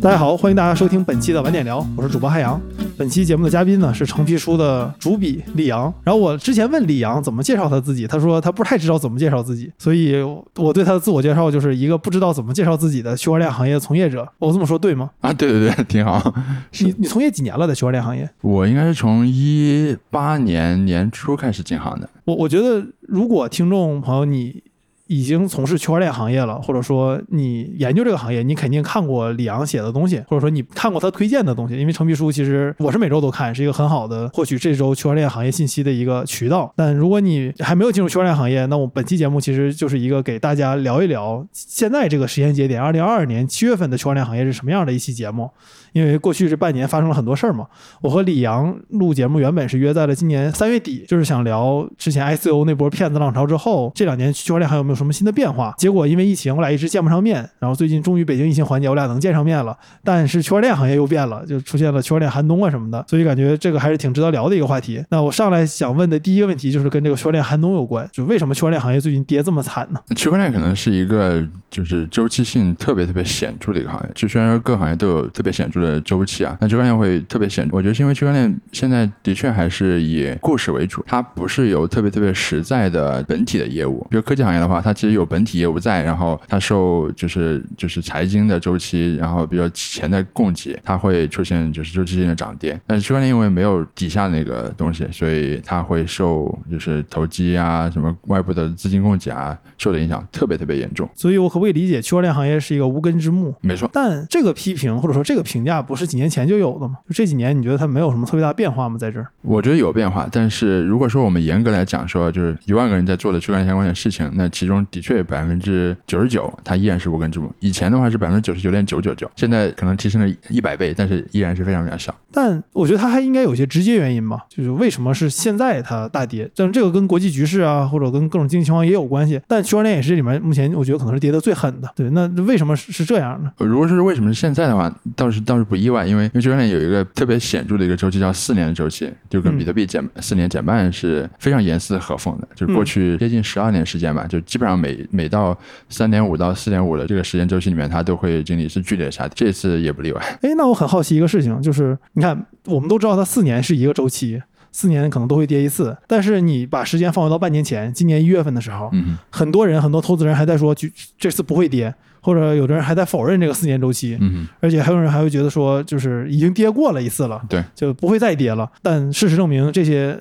大家好，欢迎大家收听本期的晚点聊，我是主播汉阳。本期节目的嘉宾呢是橙皮书的主笔李阳。然后我之前问李阳怎么介绍他自己，他说他不太知道怎么介绍自己，所以我对他的自我介绍就是一个不知道怎么介绍自己的区块链行业的从业者。我这么说对吗？啊，对对对，挺好。你你从业几年了在区块链行业？我应该是从一八年年初开始进行的。我我觉得如果听众朋友你。已经从事区块链行业了，或者说你研究这个行业，你肯定看过李阳写的东西，或者说你看过他推荐的东西。因为橙皮书其实我是每周都看，是一个很好的获取这周区块链行业信息的一个渠道。但如果你还没有进入区块链行业，那我本期节目其实就是一个给大家聊一聊现在这个时间节点，二零二二年七月份的区块链行业是什么样的一期节目。因为过去这半年发生了很多事儿嘛，我和李阳录节目原本是约在了今年三月底，就是想聊之前 ICO 那波骗子浪潮之后，这两年区块链还有没有什么新的变化。结果因为疫情，我俩一直见不上面。然后最近终于北京疫情缓解，我俩能见上面了。但是区块链行业又变了，就出现了区块链寒冬啊什么的，所以感觉这个还是挺值得聊的一个话题。那我上来想问的第一个问题就是跟这个区块链寒冬有关，就为什么区块链行业最近跌这么惨呢？区块链可能是一个就是周期性特别特别显著的一个行业，就虽然说各行业都有特别显著的周期啊。那区块链会特别显著，我觉得是因为区块链现在的确还是以故事为主，它不是有特别特别实在的本体的业务。比如科技行业的话，它其实有本体业务在，然后它受就是就是财经的周期，然后比如钱的供给，它会出现就是周期性的涨跌。但是区块链因为没有底下那个东西，所以它会受就是投机啊什么外部的资金供给啊受的影响特别特别严重。所以我可不可以理解区块链行业是一个无根之木？没错。但这个批评或者说这个评价不是几年前。就有的吗？就这几年，你觉得它没有什么特别大变化吗？在这儿，我觉得有变化。但是如果说我们严格来讲，说就是一万个人在做的区块链相关的事情，那其中的确百分之九十九，它依然是无根之木。以前的话是百分之九十九点九九九，现在可能提升了一百倍，但是依然是非常非常小。但我觉得它还应该有些直接原因吧，就是为什么是现在它大跌？但是这个跟国际局势啊，或者跟各种经济情况也有关系。但区块链也是里面目前我觉得可能是跌的最狠的。对，那为什么是这样呢？如果是为什么是现在的话，倒是倒是不意外，因为。区块链有一个特别显著的一个周期，叫四年的周期，就跟比特币减四年减半是非常严丝合缝的。就是过去接近十二年时间吧，就基本上每每到三点五到四点五的这个时间周期里面，它都会经历是剧烈的下跌，这次也不例外。哎，那我很好奇一个事情，就是你看，我们都知道它四年是一个周期，四年可能都会跌一次，但是你把时间放回到半年前，今年一月份的时候，很多人很多投资人还在说，就这次不会跌。或者有的人还在否认这个四年周期，嗯，而且还有人还会觉得说，就是已经跌过了一次了，对，就不会再跌了。但事实证明，这些。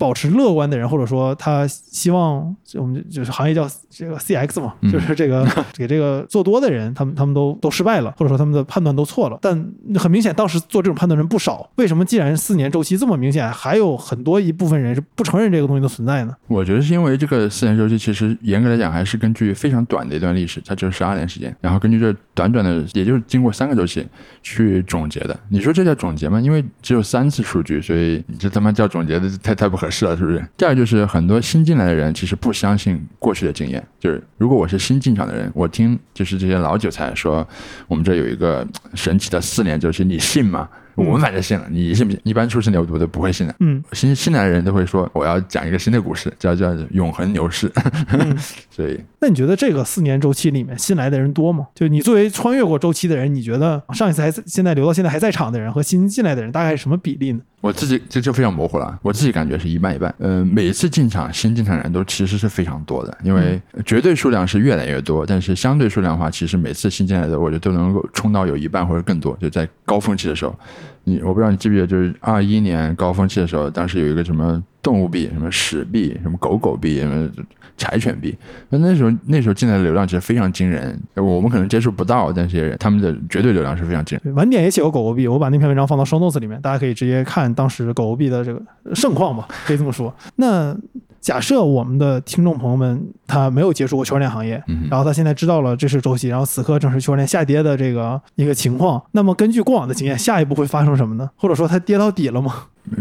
保持乐观的人，或者说他希望我们就是行业叫这个 CX 嘛，就是这个 给这个做多的人，他们他们都都失败了，或者说他们的判断都错了。但很明显，当时做这种判断人不少。为什么既然四年周期这么明显，还有很多一部分人是不承认这个东西的存在呢？我觉得是因为这个四年周期其实严格来讲还是根据非常短的一段历史，它只有十二年时间，然后根据这短短的，也就是经过三个周期去总结的。你说这叫总结吗？因为只有三次数据，所以你这他妈叫总结的太太不合。适了，是不是？第二就是很多新进来的人其实不相信过去的经验。就是如果我是新进场的人，我听就是这些老韭菜说，我们这有一个神奇的四年周期，你信吗？我们反正信了，你信不信？一般出生牛犊的不会信的。嗯，新新来的人都会说，我要讲一个新的故事，叫叫永恒牛市。所以，那你觉得这个四年周期里面新来的人多吗？就你作为穿越过周期的人，你觉得上一次还现在留到现在还在场的人和新进来的人大概是什么比例呢？我自己这就非常模糊了，我自己感觉是一半一半。嗯，每一次进场新进场人都其实是非常多的，因为绝对数量是越来越多，但是相对数量的话，其实每次新进来的我觉得都能够冲到有一半或者更多，就在高峰期的时候。你我不知道你记不记得，就是二一年高峰期的时候，当时有一个什么动物币，什么屎币，什么狗狗币，什么柴犬币。那那时候那时候进来的流量其实非常惊人，我们可能接触不到，但是他们的绝对流量是非常惊人。晚点也写过狗狗币，我把那篇文章放到双 docs 里面，大家可以直接看当时狗狗币的这个盛况吧，可以这么说。那。假设我们的听众朋友们他没有接触过区块链行业，然后他现在知道了这是周期，然后此刻正是区块链下跌的这个一个情况，那么根据过往的经验，下一步会发生什么呢？或者说它跌到底了吗？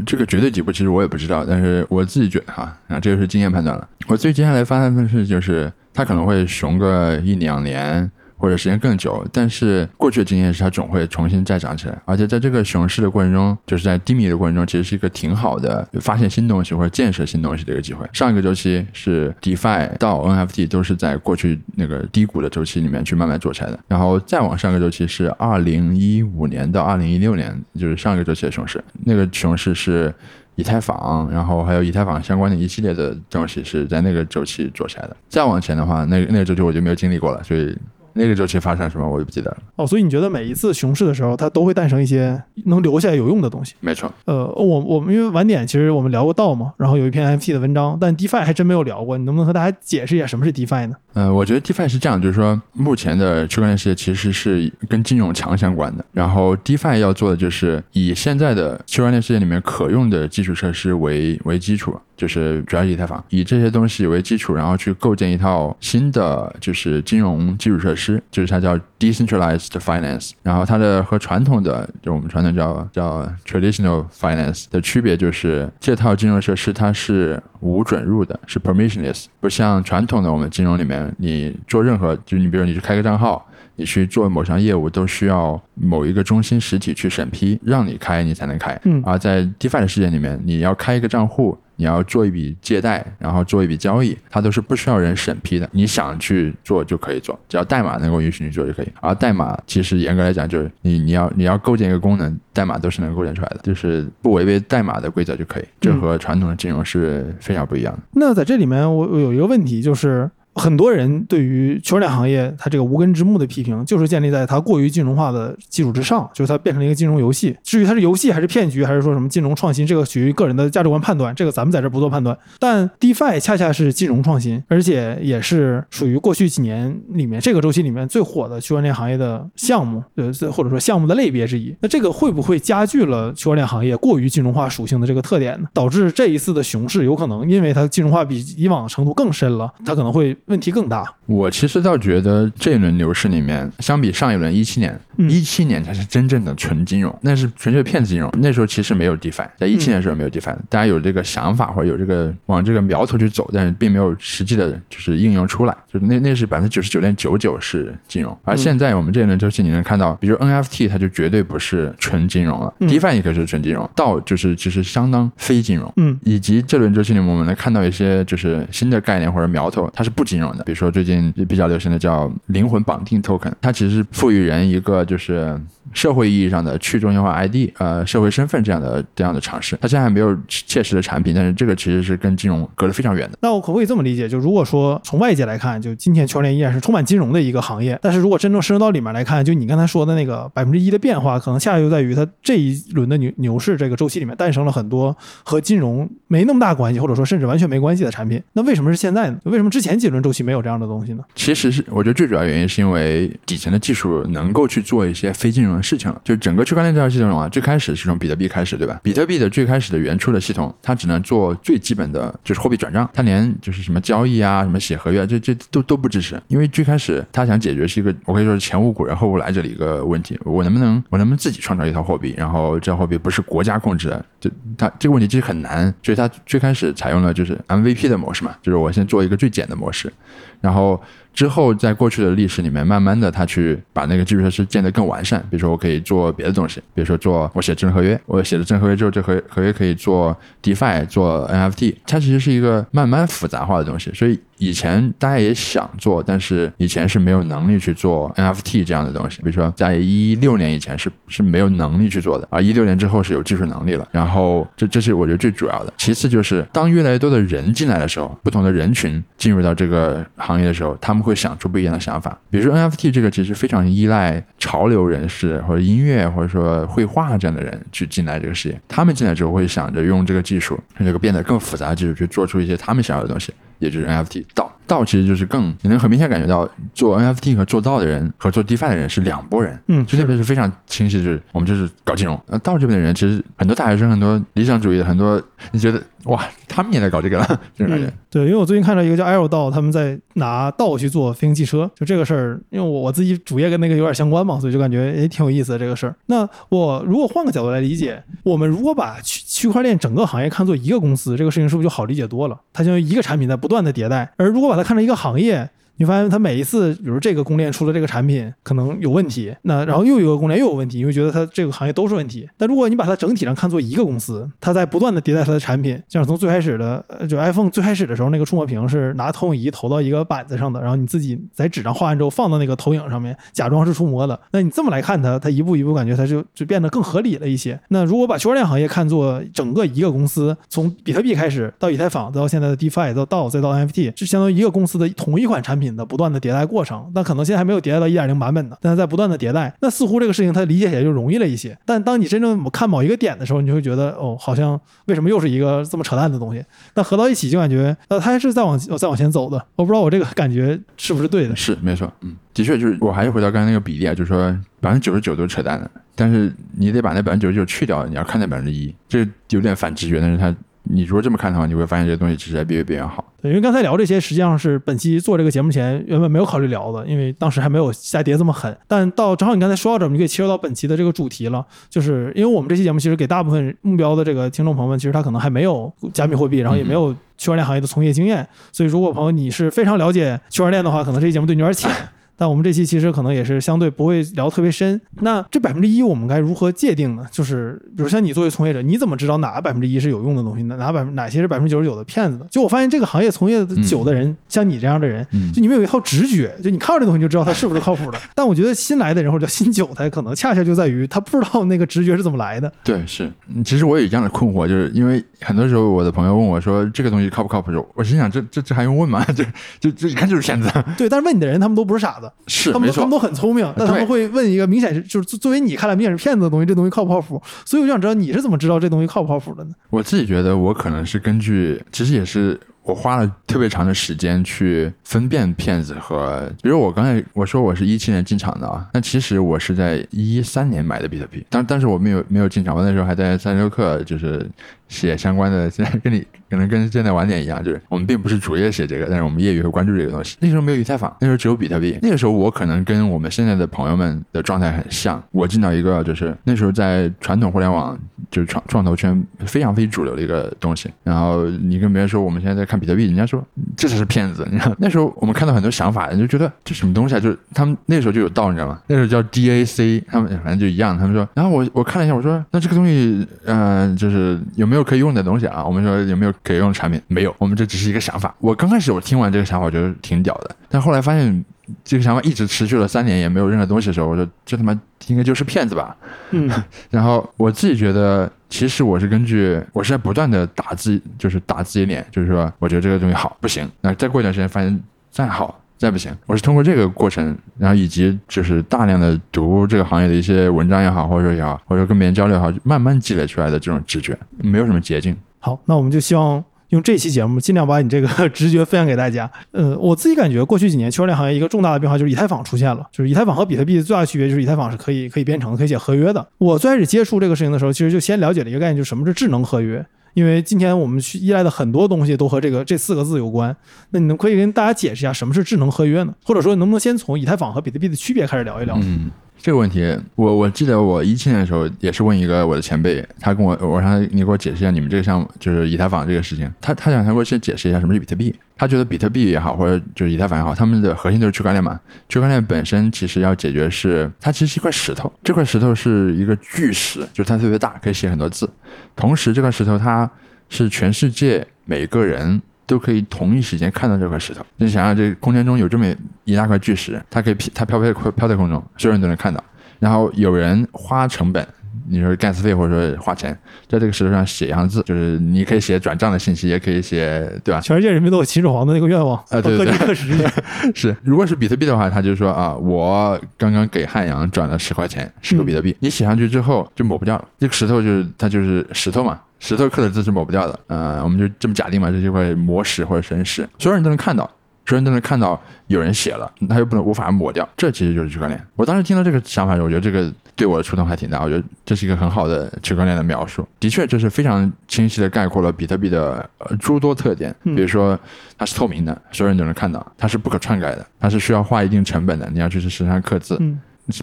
这个绝对底部其实我也不知道，但是我自己觉得哈啊，这就是经验判断了。我最接下来发现的是就是它可能会熊个一两年。或者时间更久，但是过去的经验是它总会重新再涨起来，而且在这个熊市的过程中，就是在低迷的过程中，其实是一个挺好的发现新东西或者建设新东西的一个机会。上一个周期是 DeFi 到 NFT 都是在过去那个低谷的周期里面去慢慢做起来的，然后再往上个周期是二零一五年到二零一六年，就是上一个周期的熊市，那个熊市是。以太坊，然后还有以太坊相关的一系列的东西是在那个周期做起来的。再往前的话，那个那个周期我就没有经历过了，所以。那个周期发生什么我就不记得了。哦，所以你觉得每一次熊市的时候，它都会诞生一些能留下来有用的东西？没错。呃，我我们因为晚点其实我们聊过道嘛，然后有一篇 NFT 的文章，但 DeFi 还真没有聊过。你能不能和大家解释一下什么是 DeFi 呢？呃，我觉得 DeFi 是这样，就是说目前的区块链世界其实是跟金融强相关的。然后 DeFi 要做的就是以现在的区块链世界里面可用的基础设施为为基础。就是主要以太坊，以这些东西为基础，然后去构建一套新的就是金融基础设施，就是它叫 decentralized finance。然后它的和传统的就我们传统叫叫 traditional finance 的区别就是，这套金融设施它是无准入的，是 permissionless，不像传统的我们金融里面，你做任何就你比如你去开个账号，你去做某项业务都需要某一个中心实体去审批，让你开你才能开。嗯。而在 DeFi 的世界里面，你要开一个账户。你要做一笔借贷，然后做一笔交易，它都是不需要人审批的，你想去做就可以做，只要代码能够允许你做就可以。而代码其实严格来讲，就是你你要你要构建一个功能，代码都是能构建出来的，就是不违背代码的规则就可以。这和传统的金融是非常不一样的。那在这里面，我有一个问题就是。很多人对于区块链行业它这个无根之木的批评，就是建立在它过于金融化的基础之上，就是它变成了一个金融游戏。至于它是游戏还是骗局，还是说什么金融创新，这个取决于个人的价值观判断，这个咱们在这不做判断。但 DeFi 恰恰是金融创新，而且也是属于过去几年里面这个周期里面最火的区块链行业的项目，呃，或者说项目的类别之一。那这个会不会加剧了区块链行业过于金融化属性的这个特点呢？导致这一次的熊市有可能因为它金融化比以往程度更深了，它可能会。问题更大。我其实倒觉得这一轮牛市里面，相比上一轮一七年，一七年才是真正的纯金融，那是纯粹骗子金融。那时候其实没有 DeFi，在一七年的时候没有 DeFi，大家有这个想法或者有这个往这个苗头去走，但是并没有实际的就是应用出来。就是那那是百分之九十九点九九是金融，而现在我们这一轮周期你能看到，比如 NFT 它就绝对不是纯金融了，DeFi 也可以是纯金融，到就是其实相当非金融。嗯，以及这轮周期里面我们能看到一些就是新的概念或者苗头，它是不形容的，比如说最近。比较流行的叫灵魂绑定 token，它其实赋予人一个就是。社会意义上的去中心化 ID，呃，社会身份这样的这样的尝试，它现在还没有切实的产品，但是这个其实是跟金融隔得非常远的。那我可不可以这么理解？就如果说从外界来看，就今天区块链依然是充满金融的一个行业，但是如果真正深入到里面来看，就你刚才说的那个百分之一的变化，可能恰恰就在于它这一轮的牛牛市这个周期里面诞生了很多和金融没那么大关系，或者说甚至完全没关系的产品。那为什么是现在呢？为什么之前几轮周期没有这样的东西呢？其实是我觉得最主要原因是因为底层的技术能够去做一些非金融事情了，就整。个区块链这套系统啊，最开始是从比特币开始，对吧？比特币的最开始的原初的系统，它只能做最基本的就是货币转账，它连就是什么交易啊、什么写合约，啊这这都都不支持。因为最开始他想解决是一个，我可以说是前无古人后无来者的一个问题：我能不能我能不能自己创造一套货币？然后这套货币不是国家控制的，这它这个问题其实很难。所以它最开始采用了就是 MVP 的模式嘛，就是我先做一个最简的模式，然后。之后，在过去的历史里面，慢慢的他去把那个基础设施建得更完善。比如说，我可以做别的东西，比如说做我写智能合约，我写了智能合约之后，这合合约可以做 DeFi，做 NFT，它其实是一个慢慢复杂化的东西。所以以前大家也想做，但是以前是没有能力去做 NFT 这样的东西。比如说，在一六年以前是是没有能力去做的，而一六年之后是有技术能力了。然后这这是我觉得最主要的。其次就是当越来越多的人进来的时候，不同的人群进入到这个行业的时候，他们。会想出不一样的想法，比如说 NFT 这个其实非常依赖潮流人士或者音乐或者说绘画这样的人去进来这个事业，他们进来之后会想着用这个技术，这个变得更复杂的技术去做出一些他们想要的东西，也就是 NFT 道。道其实就是更，你能很明显感觉到做 NFT 和做道的人和做 DeFi 的人是两拨人，嗯，就那边是非常清晰，就是我们就是搞金融，那，道这边的人其实很多大学生，很多理想主义的，很多你觉得哇，他们也在搞这个了，这种感觉。对，因为我最近看到一个叫 Arrow 道，他们在拿道去做飞行汽车，就这个事儿，因为我我自己主业跟那个有点相关嘛，所以就感觉也挺有意思的这个事儿。那我如果换个角度来理解，我们如果把区区块链整个行业看作一个公司，这个事情是不是就好理解多了？它相当于一个产品在不断的迭代，而如果把它看成一个行业。你发现它每一次，比如这个公链出了这个产品可能有问题，那然后又有一个公链又有问题，你会觉得它这个行业都是问题。但如果你把它整体上看作一个公司，它在不断的迭代它的产品，像从最开始的就 iPhone 最开始的时候，那个触摸屏是拿投影仪投到一个板子上的，然后你自己在纸上画完之后放到那个投影上面，假装是触摸的。那你这么来看它，它一步一步感觉它就就变得更合理了一些。那如果把区块链行业看作整个一个公司，从比特币开始到以太坊，到现在的 DeFi，到 DAO，再到 NFT，是相当于一个公司的同一款产品的不断的迭代过程。但可能现在还没有迭代到一点零版本呢，但是在不断的迭代。那似乎这个事情它理解起来就容易了一些。但当你真正看某一个点的时候，你就会觉得哦，好像为什么又是一个这么扯淡的东西？但合到一起就感觉呃，它还是在往再往前走的。我不知道我这个感觉是不是对的。是没错，嗯，的确就是我还是回到刚才那个比例啊，就是说百分之九十九都是扯淡的，但是你得把那百分之九十九去掉，你要看那百分之一，这有点反直觉，但是它你如果这么看的话，你会发现这些东西其实在比别人好。对，因为刚才聊这些，实际上是本期做这个节目前原本没有考虑聊的，因为当时还没有下跌这么狠。但到正好你刚才说到这儿，我们就可以切入到本期的这个主题了，就是因为我们这期节目其实给大部分目标的这个听众朋友们，其实他可能还没有加密货币，然后也没有区块链行业的从业经验，所以如果朋友你是非常了解区块链的话，可能这期节目对你有点浅。但我们这期其实可能也是相对不会聊特别深。那这百分之一我们该如何界定呢？就是比如像你作为从业者，你怎么知道哪百分之一是有用的东西呢？哪百分哪些是百分之九十九的骗子呢？就我发现这个行业从业久的人，像你这样的人，就你们有一套直觉，就你看到这东西就知道它是不是靠谱的。但我觉得新来的人或者叫新韭菜，可能恰恰就在于他不知道那个直觉是怎么来的。对，是。其实我有这样的困惑，就是因为很多时候我的朋友问我说这个东西靠不靠谱，我心想这这这还用问吗？就就这一看就是骗子。对，但是问你的人他们都不是傻子，是他们他们都很聪明，那他们会问一个明显是就是作为你看来明显是骗子的东西，这东西靠不靠谱？所以我就想知道你是怎么知道这东西靠不靠谱的呢？我自己觉得我可能是根据，其实也是我花了特别长的时间去分辨骗子和，比如我刚才我说我是一七年进场的啊，那其实我是在一三年买的比特币，但但是我没有没有进场，我那时候还在三六氪就是写相关的，现在跟你可能跟现在晚点一样，就是我们并不是主业写这个，但是我们业余会关注这个东西。那时候没有以太坊，那时候只有比特币。那个时候我可能跟我们现在的朋友们的状态很像。我进到一个就是那时候在传统互联网就是创创投圈非常非主流的一个东西。然后你跟别人说我们现在在看比特币，人家说这才是骗子。你看那时候我们看到很多想法，人就觉得这什么东西啊？就是他们那时候就有道，你知道吗？那时候叫 DAC，他们反正就一样。他们说，然后我我看了一下，我说那这个东西，嗯、就是有没有可以用的东西啊？我们说有没有可以用的产品？没有，我们这只是一个想法。我刚开始我听完这个想法，我觉得挺屌的，但后来发现这个想法一直持续了三年，也没有任何东西的时候，我说这他妈应该就是骗子吧。嗯，然后我自己觉得，其实我是根据我是在不断的打自己，就是打自己脸，就是说我觉得这个东西好不行，那再过一段时间发现再好。再不行，我是通过这个过程，然后以及就是大量的读这个行业的一些文章也好，或者说也好，或者说跟别人交流也好，慢慢积累出来的这种直觉，没有什么捷径。好，那我们就希望用这期节目尽量把你这个直觉分享给大家。呃，我自己感觉过去几年区块链行业一个重大的变化就是以太坊出现了，就是以太坊和比特币的最大区别就是以太坊是可以可以编程、可以写合约的。我最开始接触这个事情的时候，其实就先了解了一个概念，就是什么是智能合约。因为今天我们去依赖的很多东西都和这个这四个字有关，那你能可以跟大家解释一下什么是智能合约呢？或者说能不能先从以太坊和比特币的区别开始聊一聊？嗯，这个问题，我我记得我一七年的时候也是问一个我的前辈，他跟我我让他你给我解释一下你们这个项目就是以太坊这个事情，他他想他给我先解释一下什么是比特币，他觉得比特币也好或者就是以太坊也好，他们的核心都是区块链嘛，区块链本身其实要解决是它其实是一块石头，这块石头是一个巨石，就是它特别大，可以写很多字，同时这块石头它是全世界每个人。都可以同一时间看到这块石头。你想想，这空间中有这么一大块巨石，它可以它飘飘飘在空中，所有人都能看到。然后有人花成本，你说干尸费或者说花钱，在这个石头上写一行字，就是你可以写转账的信息，也可以写，对吧？全世界人民都有秦始皇的那个愿望啊，对对对，是。如果是比特币的话，他就说啊，我刚刚给汉阳转了十块钱，十个比特币，你写上去之后就抹不掉了。这个石头就是它就是石头嘛。石头刻的字是抹不掉的，呃，我们就这么假定吧，这是一块魔石或者神石，所有人都能看到，所有人都能看到有人写了，他又不能无法抹掉，这其实就是区块链。我当时听到这个想法，我觉得这个对我的触动还挺大，我觉得这是一个很好的区块链的描述，的确这是非常清晰的概括了比特币的呃诸多特点，比如说它是透明的，所有人都能看到，它是不可篡改的，它是需要花一定成本的，你要去石上刻字。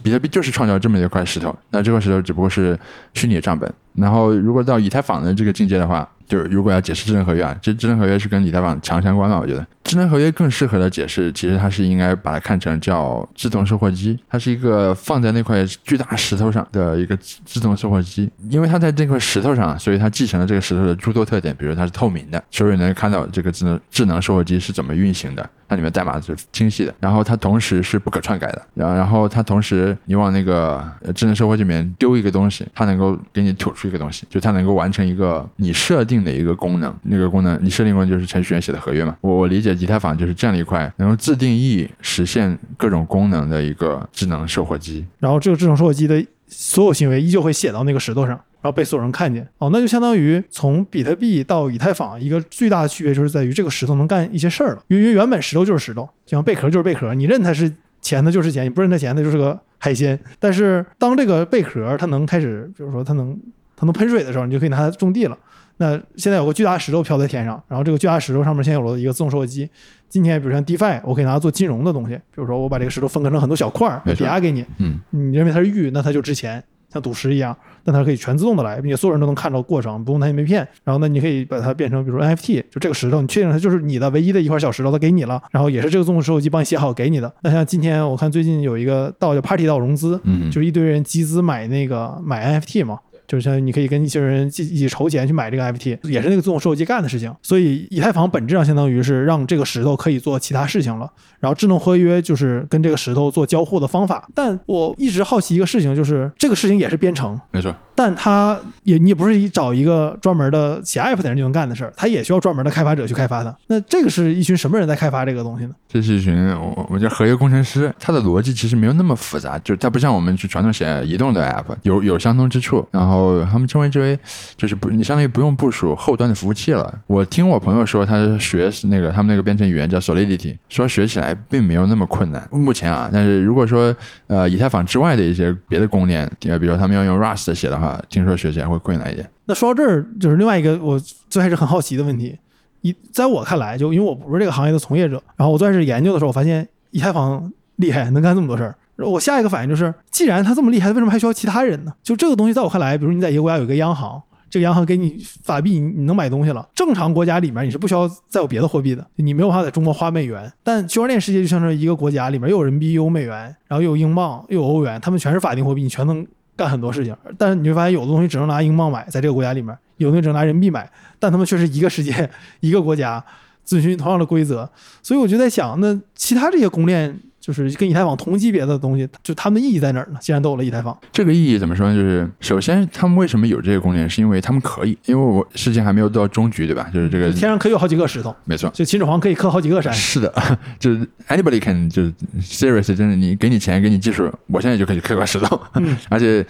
比特币就是创造这么一块石头，那这块石头只不过是虚拟的账本。然后，如果到以太坊的这个境界的话，就是如果要解释智能合约啊，这智能合约是跟以太坊强相关嘛？我觉得智能合约更适合的解释，其实它是应该把它看成叫自动售货机，它是一个放在那块巨大石头上的一个自自动售货机，因为它在这块石头上，所以它继承了这个石头的诸多特点，比如它是透明的，所以能看到这个智能智能售货机是怎么运行的，里面代码是清晰的，然后它同时是不可篡改的，然后然后它同时你往那个智能售货机里面丢一个东西，它能够给你吐出一个东西，就它能够完成一个你设定的一个功能，那个功能你设定功能就是程序员写的合约嘛，我我理解以太坊就是这样的一块能够自定义实现各种功能的一个智能售货机，然后这个智能售货机的所有行为依旧会写到那个石头上，后被所有人看见。哦，那就相当于从比特币到以太坊一个最大的区别就是在于这个石头能干一些事儿了。因为原本石头就是石头，就像贝壳就是贝壳，你认它是钱它就是钱，你不认它钱它就是个海鲜。但是当这个贝壳它能开始，比如说它能它能喷水的时候，你就可以拿它种地了。那现在有个巨大石头飘在天上，然后这个巨大石头上面现在有了一个自动售货机。今天比如像 DeFi，我可以拿它做金融的东西，比如说我把这个石头分割成很多小块儿，抵押给你，嗯，你认为它是玉，那它就值钱，像赌石一样，但它可以全自动的来，并且所有人都能看到过程，不用担心被骗。然后呢，你可以把它变成比如说 NFT，就这个石头，你确定它就是你的唯一的一块小石头，它给你了，然后也是这个自动售货机帮你写好给你的。那像今天我看最近有一个道叫 Party 道融资，嗯就是一堆人集资买那个买 NFT 嘛。就是像你可以跟一些人一起筹钱去买这个 FT，也是那个自动售货机干的事情。所以以太坊本质上相当于是让这个石头可以做其他事情了。然后智能合约就是跟这个石头做交互的方法。但我一直好奇一个事情，就是这个事情也是编程，没错，但它也你也不是一找一个专门的写 app 的人就能干的事儿，它也需要专门的开发者去开发它。那这个是一群什么人在开发这个东西呢？这是一群我我叫合约工程师，他的逻辑其实没有那么复杂，就是它不像我们去传统写移动的 app 有有相通之处，然后他们称为之为就是不你相当于不用部署后端的服务器了。我听我朋友说，他学那个他们那个编程语言叫 Solidity，说学起来并没有那么困难，目前啊，但是如果说呃以太坊之外的一些别的公链，比如他们要用 Rust 写的话，听说学起来会困难一点。那说到这儿，就是另外一个我最开始很好奇的问题。一在我看来，就因为我不是这个行业的从业者，然后我最开始研究的时候，我发现以太坊厉害，能干这么多事儿。我下一个反应就是，既然它这么厉害，为什么还需要其他人呢？就这个东西，在我看来，比如你在一个国家有一个央行，这个央行给你法币，你能买东西了。正常国家里面你是不需要再有别的货币的，你没有办法在中国花美元。但区块链世界就像是一个国家里面又有人民币，又有美元，然后又有英镑，又有欧元，他们全是法定货币，你全能干很多事情。但是你会发现，有的东西只能拿英镑买，在这个国家里面，有的东西只能拿人民币买，但他们却是一个世界，一个国家，遵循同样的规则。所以我就在想，那其他这些公链，就是跟以太坊同级别的东西，就它们的意义在哪儿呢？既然都有了以太坊，这个意义怎么说呢？就是首先他们为什么有这个功能，是因为他们可以，因为我事情还没有到终局，对吧？就是这个天上可以有好几个石头，没错。就秦始皇可以刻好几个山。是的，就是 anybody can，就是 serious，真的，你给你钱，给你技术，我现在就可以刻块石头，嗯 而且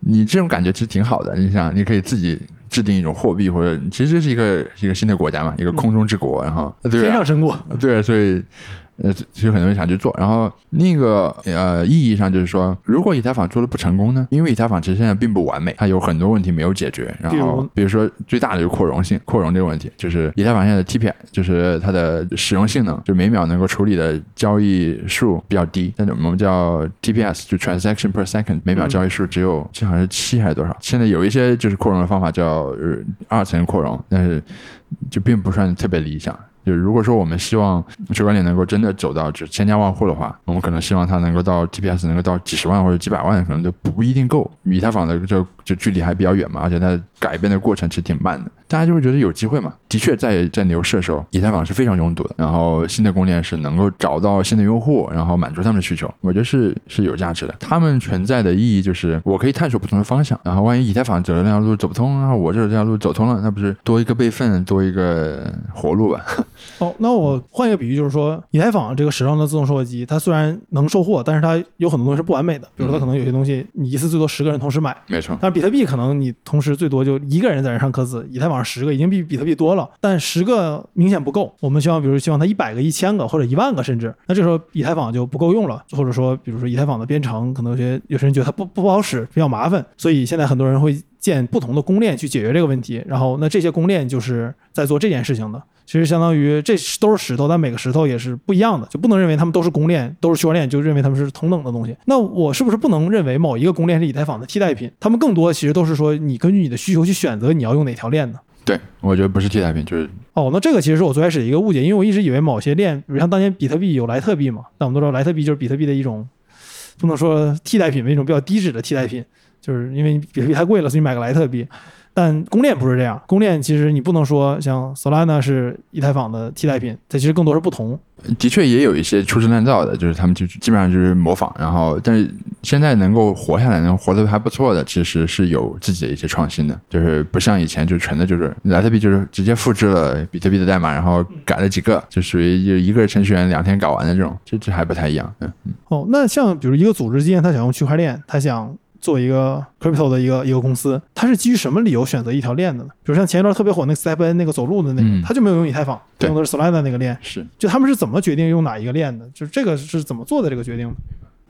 你这种感觉其实挺好的。你想，你可以自己制定一种货币，或者其实这是一个一个新的国家嘛，一个空中之国，然后对啊天上，神国，对，所以。呃，其实很多人想去做，然后另一个呃意义上就是说，如果以太坊做的不成功呢？因为以太坊其实现在并不完美，它有很多问题没有解决。然后比如说最大的就是扩容性，扩容这个问题，就是以太坊现在的 TPI，就是它的使用性能，就每秒能够处理的交易数比较低，但是我们叫 TPS，就 transaction per second，每秒交易数只有这好像是七还是多少？现在有一些就是扩容的方法叫呃二层扩容，但是就并不算特别理想。就如果说我们希望区块链能够真的走到就千家万户的话，我们可能希望它能够到 TPS 能够到几十万或者几百万，可能都不一定够。以太坊的就就距离还比较远嘛，而且它改变的过程其实挺慢的，大家就会觉得有机会嘛。的确在，在牛市的时候，以太坊是非常拥堵的，然后新的公链是能够找到新的用户，然后满足他们的需求，我觉得是是有价值的。他们存在的意义就是我可以探索不同的方向，然后万一以太坊走的那条路走不通，然后我这条路走通了，那不是多一个备份，多一个活路吧？哦，那我换一个比喻，就是说，以太坊这个石上的自动售货机，它虽然能售货，但是它有很多东西是不完美的。比如说，它可能有些东西你一次最多十个人同时买，没错，但是比特币可能你同时最多就一个人在这上刻字，以太坊十个已经比比特币多了，但十个明显不够。我们希望，比如希望它一百个、一千个或者一万个，甚至那这时候以太坊就不够用了，或者说，比如说以太坊的编程，可能有些有些人觉得它不不好使，比较麻烦，所以现在很多人会建不同的公链去解决这个问题。然后，那这些公链就是在做这件事情的。其实相当于这都是石头，但每个石头也是不一样的，就不能认为它们都是公链，都是区块链，就认为它们是同等的东西。那我是不是不能认为某一个公链是以太坊的替代品？它们更多其实都是说，你根据你的需求去选择你要用哪条链呢？对，我觉得不是替代品，就是哦，那这个其实是我最开始的一个误解，因为我一直以为某些链，比如像当年比特币有莱特币嘛，但我们都知道莱特币就是比特币的一种，不能说替代品吧，一种比较低质的替代品，就是因为比特币太贵了，所以买个莱特币。但公链不是这样，公链其实你不能说像 Solana 是以太坊的替代品，它其实更多是不同。的确也有一些粗制滥造的，就是他们就基本上就是模仿，然后但是现在能够活下来，能活得还不错的，其实是有自己的一些创新的，就是不像以前就纯的就是莱特币就是直接复制了比特币的代码，然后改了几个，就属于就一个程序员两天搞完的这种，这这还不太一样。嗯嗯。哦，那像比如一个组织今天他想用区块链，他想。做一个 crypto 的一个一个公司，它是基于什么理由选择一条链的呢？比如像前一段特别火那个 Step N 那个走路的那个，他就没有用以太坊，用的是 Solana 那个链。是，就他们是怎么决定用哪一个链的？就是这个是怎么做的这个决定？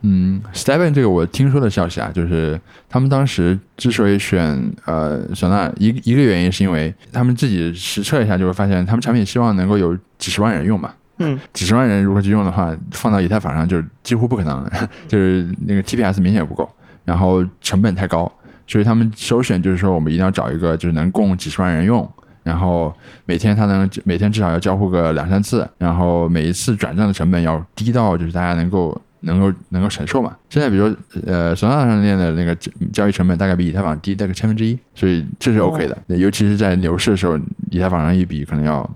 嗯，Step N 这个我听说的消息啊，就是他们当时之所以选呃 Solana，一一个原因是因为他们自己实测一下，就会发现他们产品希望能够有几十万人用嘛。嗯，几十万人如果去用的话，放到以太坊上就是几乎不可能，就是那个 TPS 明显不够。然后成本太高，所以他们首选就是说，我们一定要找一个就是能供几十万人用，然后每天他能每天至少要交互个两三次，然后每一次转账的成本要低到就是大家能够能够能够承受嘛。现在比如说呃，索纳上链的那个交易成本大概比以太坊低大概千分之一，所以这是 OK 的。尤其是在牛市的时候，以太坊上一笔可能要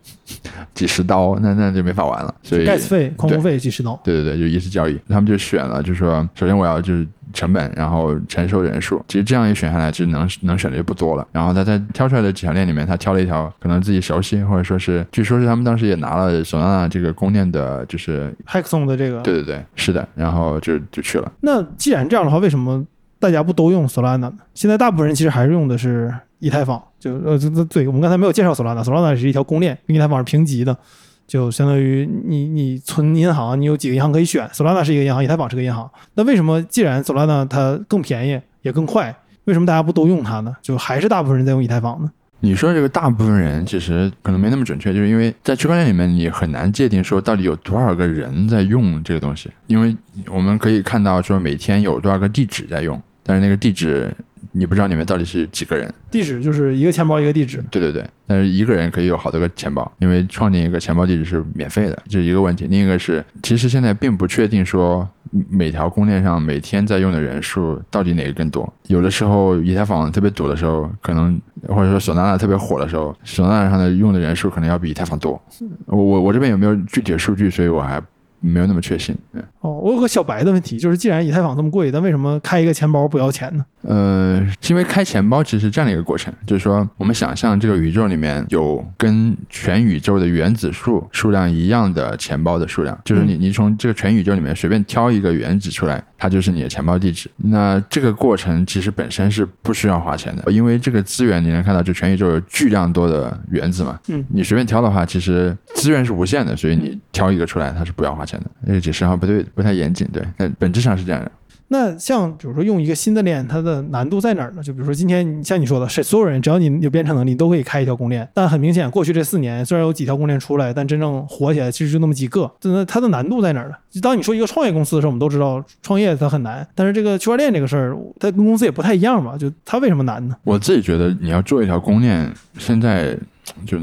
几十刀，那那就没法玩了。所以 gas 费、矿工费几十刀。对对对，就一次交易，他们就选了，就是说首先我要就是。成本，然后承受人数，其实这样一选下来，其实能能选的就不多了。然后他在挑出来的几条链里面，他挑了一条可能自己熟悉，或者说是，据说是他们当时也拿了索纳纳这个公链的，就是 Hexon 的这个。对对对，是的。然后就就去了。那既然这样的话，为什么大家不都用 Solana 呢？现在大部分人其实还是用的是以太坊。就呃，这这对我们刚才没有介绍 Solana，Solana 是一条公链，跟以太坊是平级的。就相当于你你存银行，你有几个银行可以选，Solana 是一个银行，以太坊是个银行。那为什么既然 Solana 它更便宜也更快，为什么大家不都用它呢？就还是大部分人在用以太坊呢？你说这个大部分人其实可能没那么准确，就是因为在区块链里面你很难界定说到底有多少个人在用这个东西，因为我们可以看到说每天有多少个地址在用，但是那个地址。你不知道里面到底是几个人，地址就是一个钱包一个地址。对对对，但是一个人可以有好多个钱包，因为创建一个钱包地址是免费的，这是一个问题。另一个是，其实现在并不确定说每条公链上每天在用的人数到底哪个更多。有的时候以太坊特别堵的时候，可能或者说索纳纳特别火的时候，索纳纳上的用的人数可能要比以太坊多。我我我这边有没有具体的数据？所以我还。没有那么确信。哦，我有个小白的问题，就是既然以太坊这么贵，但为什么开一个钱包不要钱呢？呃，因为开钱包其实是这样的一个过程，就是说我们想象这个宇宙里面有跟全宇宙的原子数数量一样的钱包的数量，就是你你从这个全宇宙里面随便挑一个原子出来，它就是你的钱包地址。那这个过程其实本身是不需要花钱的，因为这个资源你能看到，就全宇宙有巨量多的原子嘛。嗯，你随便挑的话，其实资源是无限的，所以你挑一个出来，它是不要花钱的。那个解释好像不对，不太严谨，对，但本质上是这样的。那像比如说用一个新的链，它的难度在哪儿呢？就比如说今天像你说的，是所有人只要你有编程能力，都可以开一条公链。但很明显，过去这四年虽然有几条公链出来，但真正火起来其实就那么几个。那它的难度在哪儿呢？当你说一个创业公司的时候，我们都知道创业它很难，但是这个区块链这个事儿，它跟公司也不太一样嘛。就它为什么难呢？我自己觉得你要做一条公链，现在就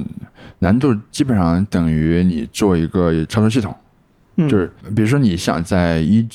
难度基本上等于你做一个操作系统。就是比如说，你想在一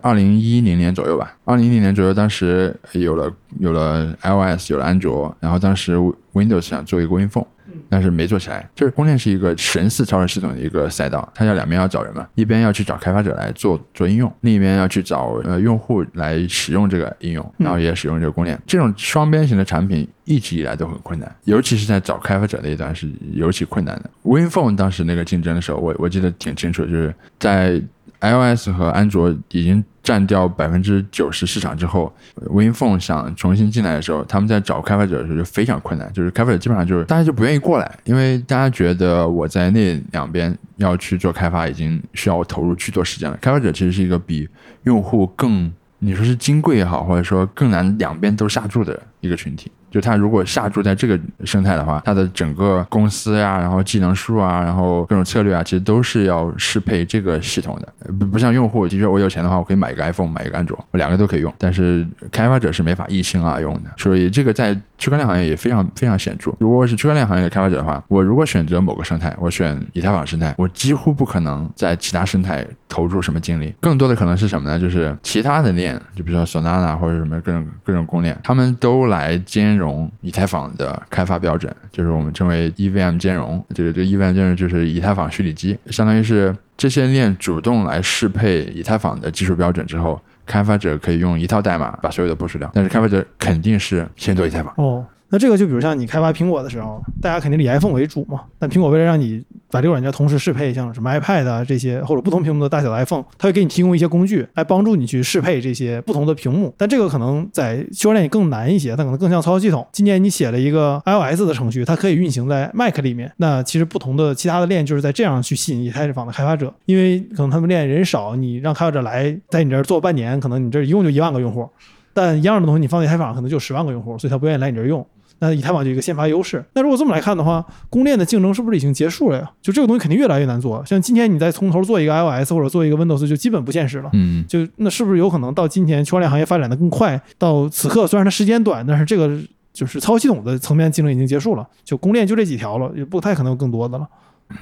二零一零年左右吧，二零一零年左右，当时有了有了 iOS，有了安卓，然后当时 Windows 想做一个 WinPhone。但是没做起来，就是公链是一个神似操作系统的一个赛道，它要两边要找人嘛，一边要去找开发者来做做应用，另一边要去找呃用户来使用这个应用，然后也使用这个公链。这种双边型的产品一直以来都很困难，尤其是在找开发者那一段是尤其困难的。WinPhone 当时那个竞争的时候，我我记得挺清楚，就是在。iOS 和安卓已经占掉百分之九十市场之后，WinPhone 想重新进来的时候，他们在找开发者的时候就非常困难，就是开发者基本上就是大家就不愿意过来，因为大家觉得我在那两边要去做开发已经需要我投入去做时间了。开发者其实是一个比用户更，你说是金贵也好，或者说更难两边都下注的一个群体。就他如果下注在这个生态的话，他的整个公司呀，然后技能树啊，然后各种策略啊，其实都是要适配这个系统的。不不像用户，其实我有钱的话，我可以买一个 iPhone，买一个安卓，我两个都可以用。但是开发者是没法一心二用的，所以这个在区块链行业也非常非常显著。如果我是区块链行业的开发者的话，我如果选择某个生态，我选以太坊生态，我几乎不可能在其他生态投入什么精力。更多的可能是什么呢？就是其他的链，就比如说 Solana 或者什么各种各种公链，他们都来兼容以太坊的开发标准，就是我们称为 EVM 兼容。这个这个 EVM 兼容就是以太坊虚拟机，相当于是这些链主动来适配以太坊的技术标准之后。开发者可以用一套代码把所有的部署掉，但是开发者肯定是先做以太坊。哦，那这个就比如像你开发苹果的时候，大家肯定以 iPhone 为主嘛。但苹果为了让你把这个软件同时适配，像什么 iPad 啊这些，或者不同屏幕的大小的 iPhone，它会给你提供一些工具来帮助你去适配这些不同的屏幕。但这个可能在区块链里更难一些，它可能更像操作系统。今年你写了一个 iOS 的程序，它可以运行在 Mac 里面。那其实不同的其他的链就是在这样去吸引以太坊的开发者，因为可能他们链人少，你让开发者来在你这儿做半年，可能你这一共就一万个用户，但一样的东西你放在以太坊上可能就十万个用户，所以他不愿意来你这儿用。那以太坊就一个先发优势。那如果这么来看的话，公链的竞争是不是已经结束了呀？就这个东西肯定越来越难做。像今天你再从头做一个 iOS 或者做一个 Windows，就基本不现实了。嗯，就那是不是有可能到今天区块链行业发展的更快？到此刻虽然它时间短，但是这个就是操作系统的层面竞争已经结束了。就公链就这几条了，也不太可能有更多的了。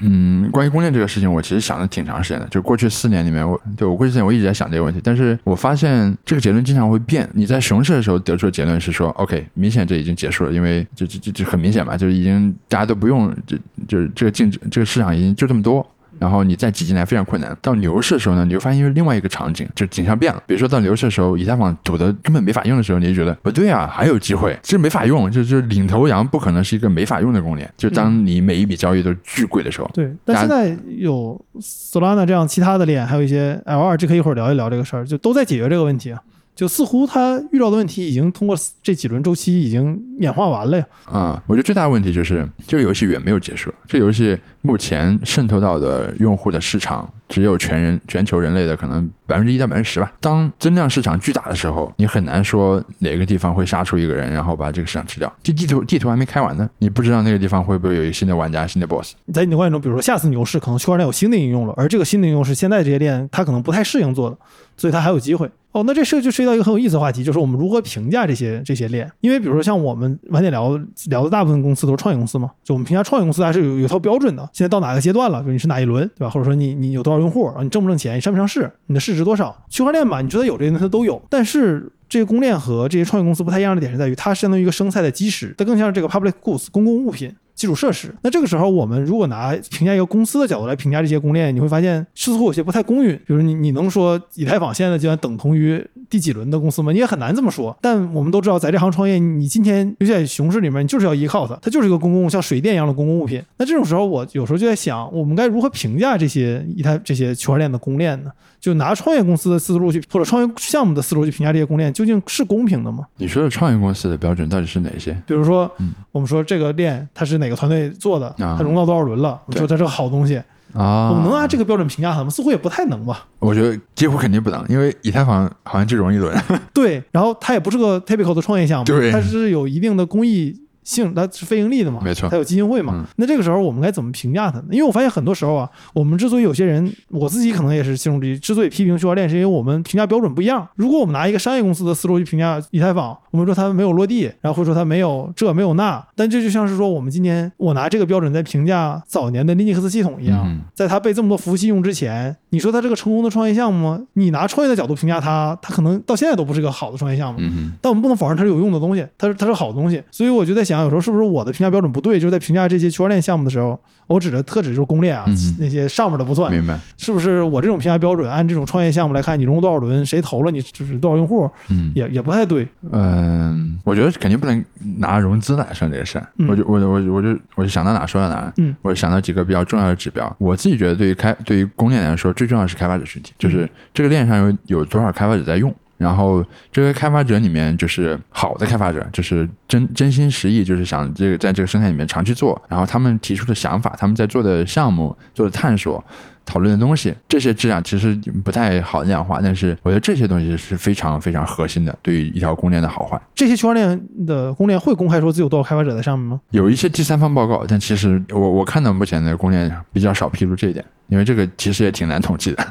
嗯，关于供电这个事情，我其实想了挺长时间的。就过去四年里面，我对我过去四年我一直在想这个问题，但是我发现这个结论经常会变。你在熊市的时候得出的结论是说，OK，明显这已经结束了，因为就就就就很明显嘛，就是已经大家都不用，就就是这个竞争这个市场已经就这么多。然后你再挤进来非常困难。到牛市的时候呢，你就发现因为另外一个场景，就景象变了。比如说到牛市的时候，以太坊堵得根本没法用的时候，你就觉得不对啊，还有机会，这没法用，就就领头羊不可能是一个没法用的公链。就当你每一笔交易都巨贵的时候，对。但现在有 Solana 这样其他的链，还有一些 L2，这可以一会儿聊一聊这个事儿，就都在解决这个问题啊。就似乎他遇到的问题已经通过这几轮周期已经演化完了呀。啊，我觉得最大的问题就是这个游戏远没有结束。这游戏目前渗透到的用户的市场只有全人全球人类的可能百分之一到百分之十吧。当增量市场巨大的时候，你很难说哪个地方会杀出一个人，然后把这个市场吃掉。这地图地图还没开完呢，你不知道那个地方会不会有一个新的玩家、新的 boss。在你的观点中，比如说下次牛市可能区块链有新的应用了，而这个新的应用是现在这些链它可能不太适应做的，所以它还有机会。哦，那这涉就涉及到一个很有意思的话题，就是我们如何评价这些这些链？因为比如说像我们晚点聊聊的大部分公司都是创业公司嘛，就我们评价创业公司还是有有套标准的。现在到哪个阶段了？比如你是哪一轮，对吧？或者说你你有多少用户，你挣不挣钱，你上不上市，你的市值多少？区块链吧，你觉得有这些它都有，但是这些公链和这些创业公司不太一样的点是在于，它相当于一个生态的基石，它更像是这个 public goods 公共物品。基础设施。那这个时候，我们如果拿评价一个公司的角度来评价这些公链，你会发现似乎有些不太公允。比如你你能说以太坊现在阶段等同于第几轮的公司吗？你也很难这么说。但我们都知道，在这行创业，你今天就在熊市里面，你就是要依靠它，它就是一个公共像水电一样的公共物品。那这种时候，我有时候就在想，我们该如何评价这些以太这些区块链的公链呢？就拿创业公司的思路去，或者创业项目的思路去评价这些公链，究竟是公平的吗？你说的创业公司的标准到底是哪些？比如说，我们说这个链它是哪个团队做的，它融到多少轮了，我们说它是个好东西啊，我们能拿这个标准评价它吗？似乎也不太能吧。我觉得几乎肯定不能，因为以太坊好像就融一轮。对，然后它也不是个 typical 的创业项目，它是有一定的公益。性它是非盈利的嘛？没错，它有基金会嘛？那这个时候我们该怎么评价它呢？因为我发现很多时候啊，我们之所以有些人，我自己可能也是其中之一，之所以批评区块链，是因为我们评价标准不一样。如果我们拿一个商业公司的思路去评价以太坊，我们说它没有落地，然后会说它没有这没有那，但这就像是说我们今天我拿这个标准在评价早年的 Linux 系统一样，在它被这么多服务器用之前，你说它这个成功的创业项目吗？你拿创业的角度评价它，它可能到现在都不是个好的创业项目。但我们不能否认它是有用的东西，它是它是好东西。所以我就在想，有时候是不是我的。评价标准不对，就是在评价这些区块链项目的时候，我指的特指就是公链啊，那些上面的不算。明白？是不是我这种评价标准，按这种创业项目来看，你融多少轮，谁投了，你就是多少用户，嗯，也也不太对。嗯，我觉得肯定不能拿融资来算这个事儿。我就我我我就我就想到哪说到哪。嗯，我想到几个比较重要的指标。我自己觉得，对于开对于公链来说，最重要是开发者群体，就是这个链上有有多少开发者在用。然后这些开发者里面，就是好的开发者，就是真真心实意，就是想这个在这个生态里面长期做。然后他们提出的想法，他们在做的项目、做的探索、讨论的东西，这些质量其实不太好量化。但是我觉得这些东西是非常非常核心的，对于一条公链的好坏。这些区块链的公链会公开说自己有多少开发者在上面吗？有一些第三方报告，但其实我我看到目前的公链比较少披露这一点，因为这个其实也挺难统计的。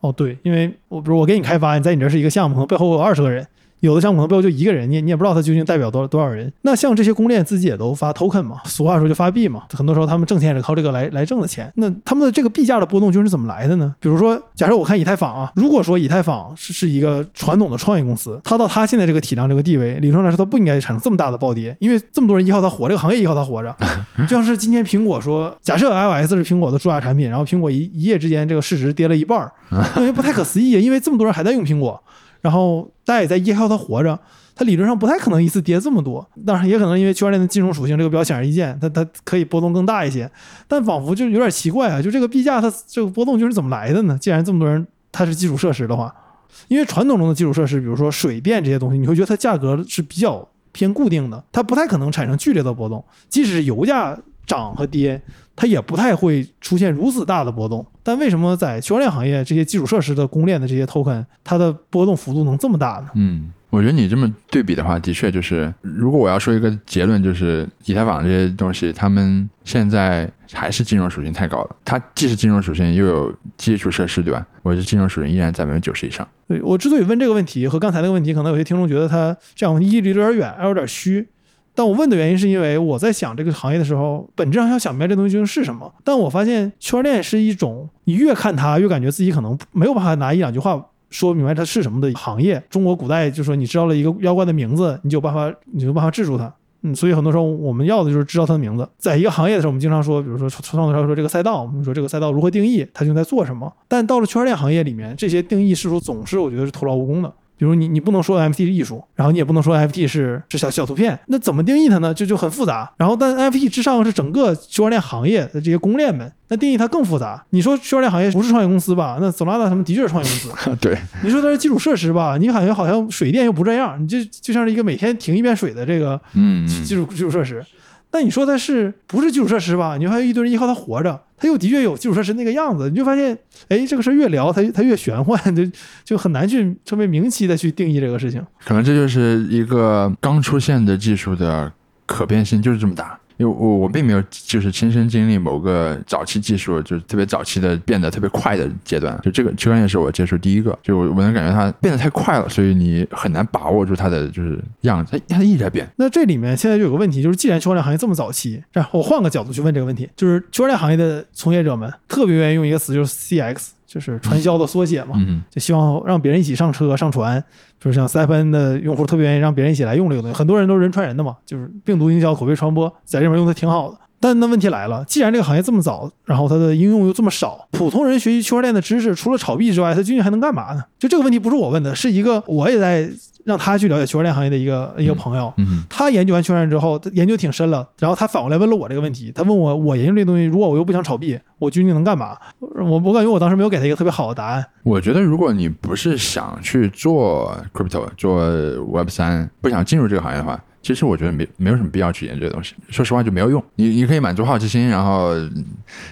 哦，对，因为我比如我给你开发，你在你这是一个项目，背后有二十个人，有的项目可能背后就一个人，你你也不知道他究竟代表多少多少人。那像这些公链自己也都发 token 嘛，俗话说就发币嘛，很多时候他们挣钱也是靠这个来来挣的钱。那他们的这个币价的波动究竟是怎么来的呢？比如说，假设我看以太坊啊，如果说以太坊是是一个传统的创业公司，它到它现在这个体量、这个地位，理论上来说它不应该产生这么大的暴跌，因为这么多人依靠它活，这个行业依靠它活着。就像是今天苹果说，假设 iOS 是苹果的主打产品，然后苹果一一夜之间这个市值跌了一半儿，因为不太可思议，因为这么多人还在用苹果。然后大家也在依靠它活着，它理论上不太可能一次跌这么多。当然，也可能因为区块链的金融属性，这个比较显而易见，它它可以波动更大一些。但仿佛就有点奇怪啊，就这个币价它这个波动就是怎么来的呢？既然这么多人它是基础设施的话，因为传统中的基础设施，比如说水电这些东西，你会觉得它价格是比较偏固定的，它不太可能产生剧烈的波动。即使油价涨和跌，它也不太会出现如此大的波动。但为什么在区块链行业这些基础设施的公链的这些 token，它的波动幅度能这么大呢？嗯，我觉得你这么对比的话，的确就是，如果我要说一个结论，就是以太坊这些东西，他们现在还是金融属性太高了。它既是金融属性，又有基础设施，对吧？我觉得金融属性依然在百分之九十以上。对我之所以问这个问题，和刚才那个问题，可能有些听众觉得它这样问题离得有点远，还有点虚。但我问的原因是因为我在想这个行业的时候，本质上要想明白这东西究竟是什么。但我发现区块链是一种，你越看它越感觉自己可能没有办法拿一两句话说明白它是什么的行业。中国古代就说你知道了一个妖怪的名字，你就有办法，你就有办法制住它。嗯，所以很多时候我们要的就是知道它的名字。在一个行业的时候，我们经常说，比如说创作者说这个赛道，我们说这个赛道如何定义，它究竟在做什么。但到了区块链行业里面，这些定义是否总是我觉得是徒劳无功的。比如你你不能说 NFT 是艺术，然后你也不能说 NFT 是是小小图片，那怎么定义它呢？就就很复杂。然后但 NFT 之上是整个区块链行业的这些公链们，那定义它更复杂。你说区块链行业不是创业公司吧？那 Solana 他们的确是创业公司。对，你说它是基础设施吧？你感觉好像水电又不这样，你就就像是一个每天停一遍水的这个嗯，基础基础设施。那你说它是不是基础设施吧？你就发现一堆人依靠它活着，它又的确有基础设施那个样子，你就发现，哎，这个事儿越聊它它越玄幻，就就很难去成为明晰的去定义这个事情。可能这就是一个刚出现的技术的可变性就是这么大。因为我我并没有就是亲身经历某个早期技术就是特别早期的变得特别快的阶段，就这个区块链是我接触第一个，就我能感觉它变得太快了，所以你很难把握住它的就是样子，它它一直在变。那这里面现在就有个问题，就是既然区块链行业这么早期，这样我换个角度去问这个问题，就是区块链行业的从业者们特别愿意用一个词，就是 CX，就是传销的缩写嘛，嗯就希望让别人一起上车上船。就是像 Stephen 的用户特别愿意让别人一起来用这个东西，很多人都是人传人的嘛，就是病毒营销、口碑传播，在这边用的挺好的。但那问题来了，既然这个行业这么早，然后它的应用又这么少，普通人学习区块链的知识，除了炒币之外，他究竟还能干嘛呢？就这个问题不是我问的，是一个我也在让他去了解区块链行业的一个一个朋友，嗯他研究完区块链之后，研究挺深了，然后他反过来问了我这个问题，他问我，我研究这东西，如果我又不想炒币，我究竟能干嘛？我我感觉我当时没有给他一个特别好的答案。我觉得如果你不是想去做 crypto 做 Web 三，不想进入这个行业的话，其实我觉得没没有什么必要去研究这东西。说实话就没有用。你你可以满足好奇心，然后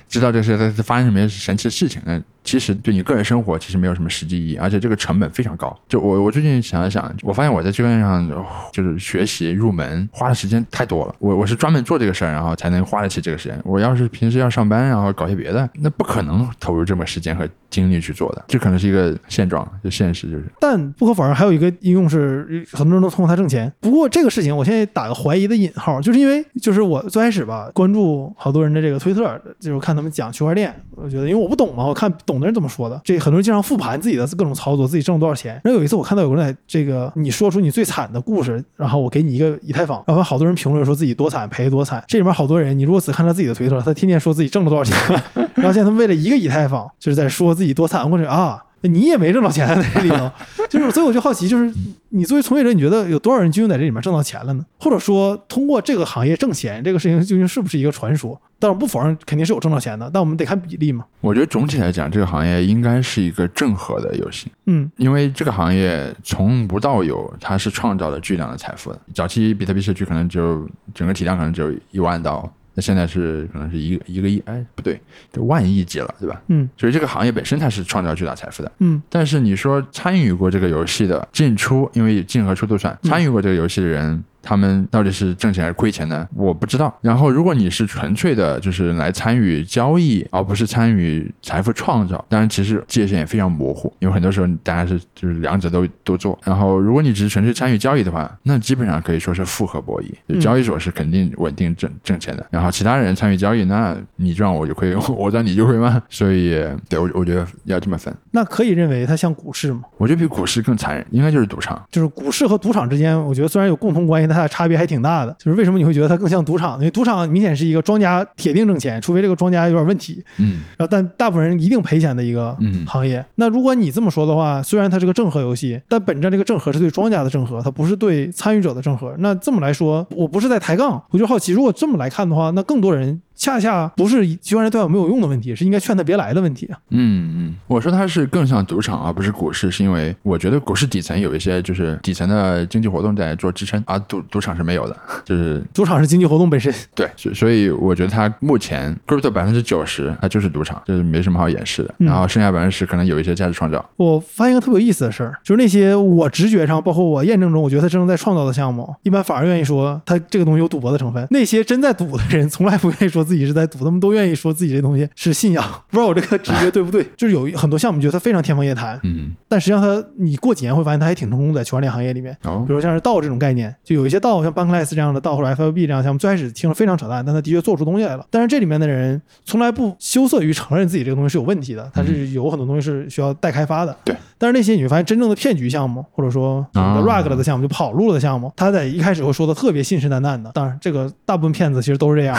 知道这是在发生什么神奇的事情，那其实对你个人生活其实没有什么实际意义，而且这个成本非常高。就我我最近想了想，我发现我在区块链上、就是学习入门花的时间太多了。我我是专门做这个事儿，然后才能花得起这个时间。我要是平时要上班，然后搞些别的，那不可能投入这么时间和精力去做的。这可能是一个现状，就现实就是。但不可否认，还有一个应用是很多人都通过它挣钱。不过这个事情，我现在打个怀疑的引号，就是因为就是我最开始吧，关注好多人的这个推特，就是看他们讲区块链，我觉得因为我不懂嘛，我看懂很多人这么说的，这很多人经常复盘自己的各种操作，自己挣了多少钱。然后有一次我看到有个人在这个你说出你最惨的故事，然后我给你一个以太坊，然后好多人评论说自己多惨赔多惨。这里面好多人，你如果只看他自己的推特，他天天说自己挣了多少钱，然后现在他们为了一个以太坊，就是在说自己多惨，或者啊。你也没挣到钱在这里头，就是所以我就好奇，就是你作为从业者，你觉得有多少人究竟在这里面挣到钱了呢？或者说，通过这个行业挣钱这个事情究竟是不是一个传说？但我不否认肯定是有挣到钱的，但我们得看比例嘛。我觉得总体来讲，这个行业应该是一个正和的游戏，嗯因为这个行业从无到有，它是创造了巨量的财富的。早期比特币社区可能只有整个体量可能只有一万刀，那现在是可能是一个一个亿，哎，不对，就万亿级了，对吧？嗯所以这个行业本身它是创造巨大财富的。嗯但是你说参与过这个游戏的进出，因为进和出都算，参与过这个游戏的人，他们到底是挣钱还是亏钱呢？我不知道。然后，如果你是纯粹的，就是来参与交易，而不是参与财富创造，当然其实界限也非常模糊，因为很多时候大家是就是两者都都做。然后，如果你只是纯粹参与交易的话，那基本上可以说是复合博弈，就交易所是肯定稳定挣挣钱的。然后其他人参与交易，那你赚我就亏，我赚你就亏嘛。所以，对我我觉得要这么分。那可以认为它像股市吗？我觉得比股市更残忍，应该就是赌场。就是股市和赌场之间，我觉得虽然有共同关系，但它的差别还挺大的。就是为什么你会觉得它更像赌场？因为赌场明显是一个庄家铁定挣钱，除非这个庄家有点问题。嗯，然后但大部分人一定赔钱的一个嗯行业。那如果你这么说的话，虽然它是个正和游戏，但本质这个正和是对庄家的正和，它不是对参与者的正和。那这么来说，我不是在抬杠，我就好奇，如果这么来看的话，那更多人。恰恰不是区块链对我没有用的问题，是应该劝他别来的问题啊。嗯嗯，我说它是更像赌场而不是股市，是因为我觉得股市底层有一些就是底层的经济活动在做支撑，而赌赌场是没有的，就是赌场是经济活动本身。对，所所以我觉得它目前 crypto 百分之九十它就是赌场，就是没什么好掩饰的。然后剩下百分之十可能有一些价值创造。我发现一个特别有意思的事儿，就是那些我直觉上，包括我验证中，我觉得他真正在创造的项目，一般反而愿意说他这个东西有赌博的成分。那些真在赌的人，从来不愿意说自己是在赌，他们都。愿意说自己这东西是信仰，不知道我这个直觉对不对？就是有很多项目，觉得它非常天方夜谭，嗯，但实际上它你过几年会发现它还挺成功在区块链行业里面。哦比如像是道这种概念，就有一些道像 Bankless 这样的道或者 FLB 这样的项目，最开始听着非常扯淡，但它的确做出东西来了。但是这里面的人从来不羞涩于承认自己这个东西是有问题的，它是有很多东西是需要待开发的。对，但是那些你会发现真正的骗局项目，或者说啊 rug 了的项目，就跑路了的项目，他在一开始会说的特别信誓旦旦的。当然，这个大部分骗子其实都是这样。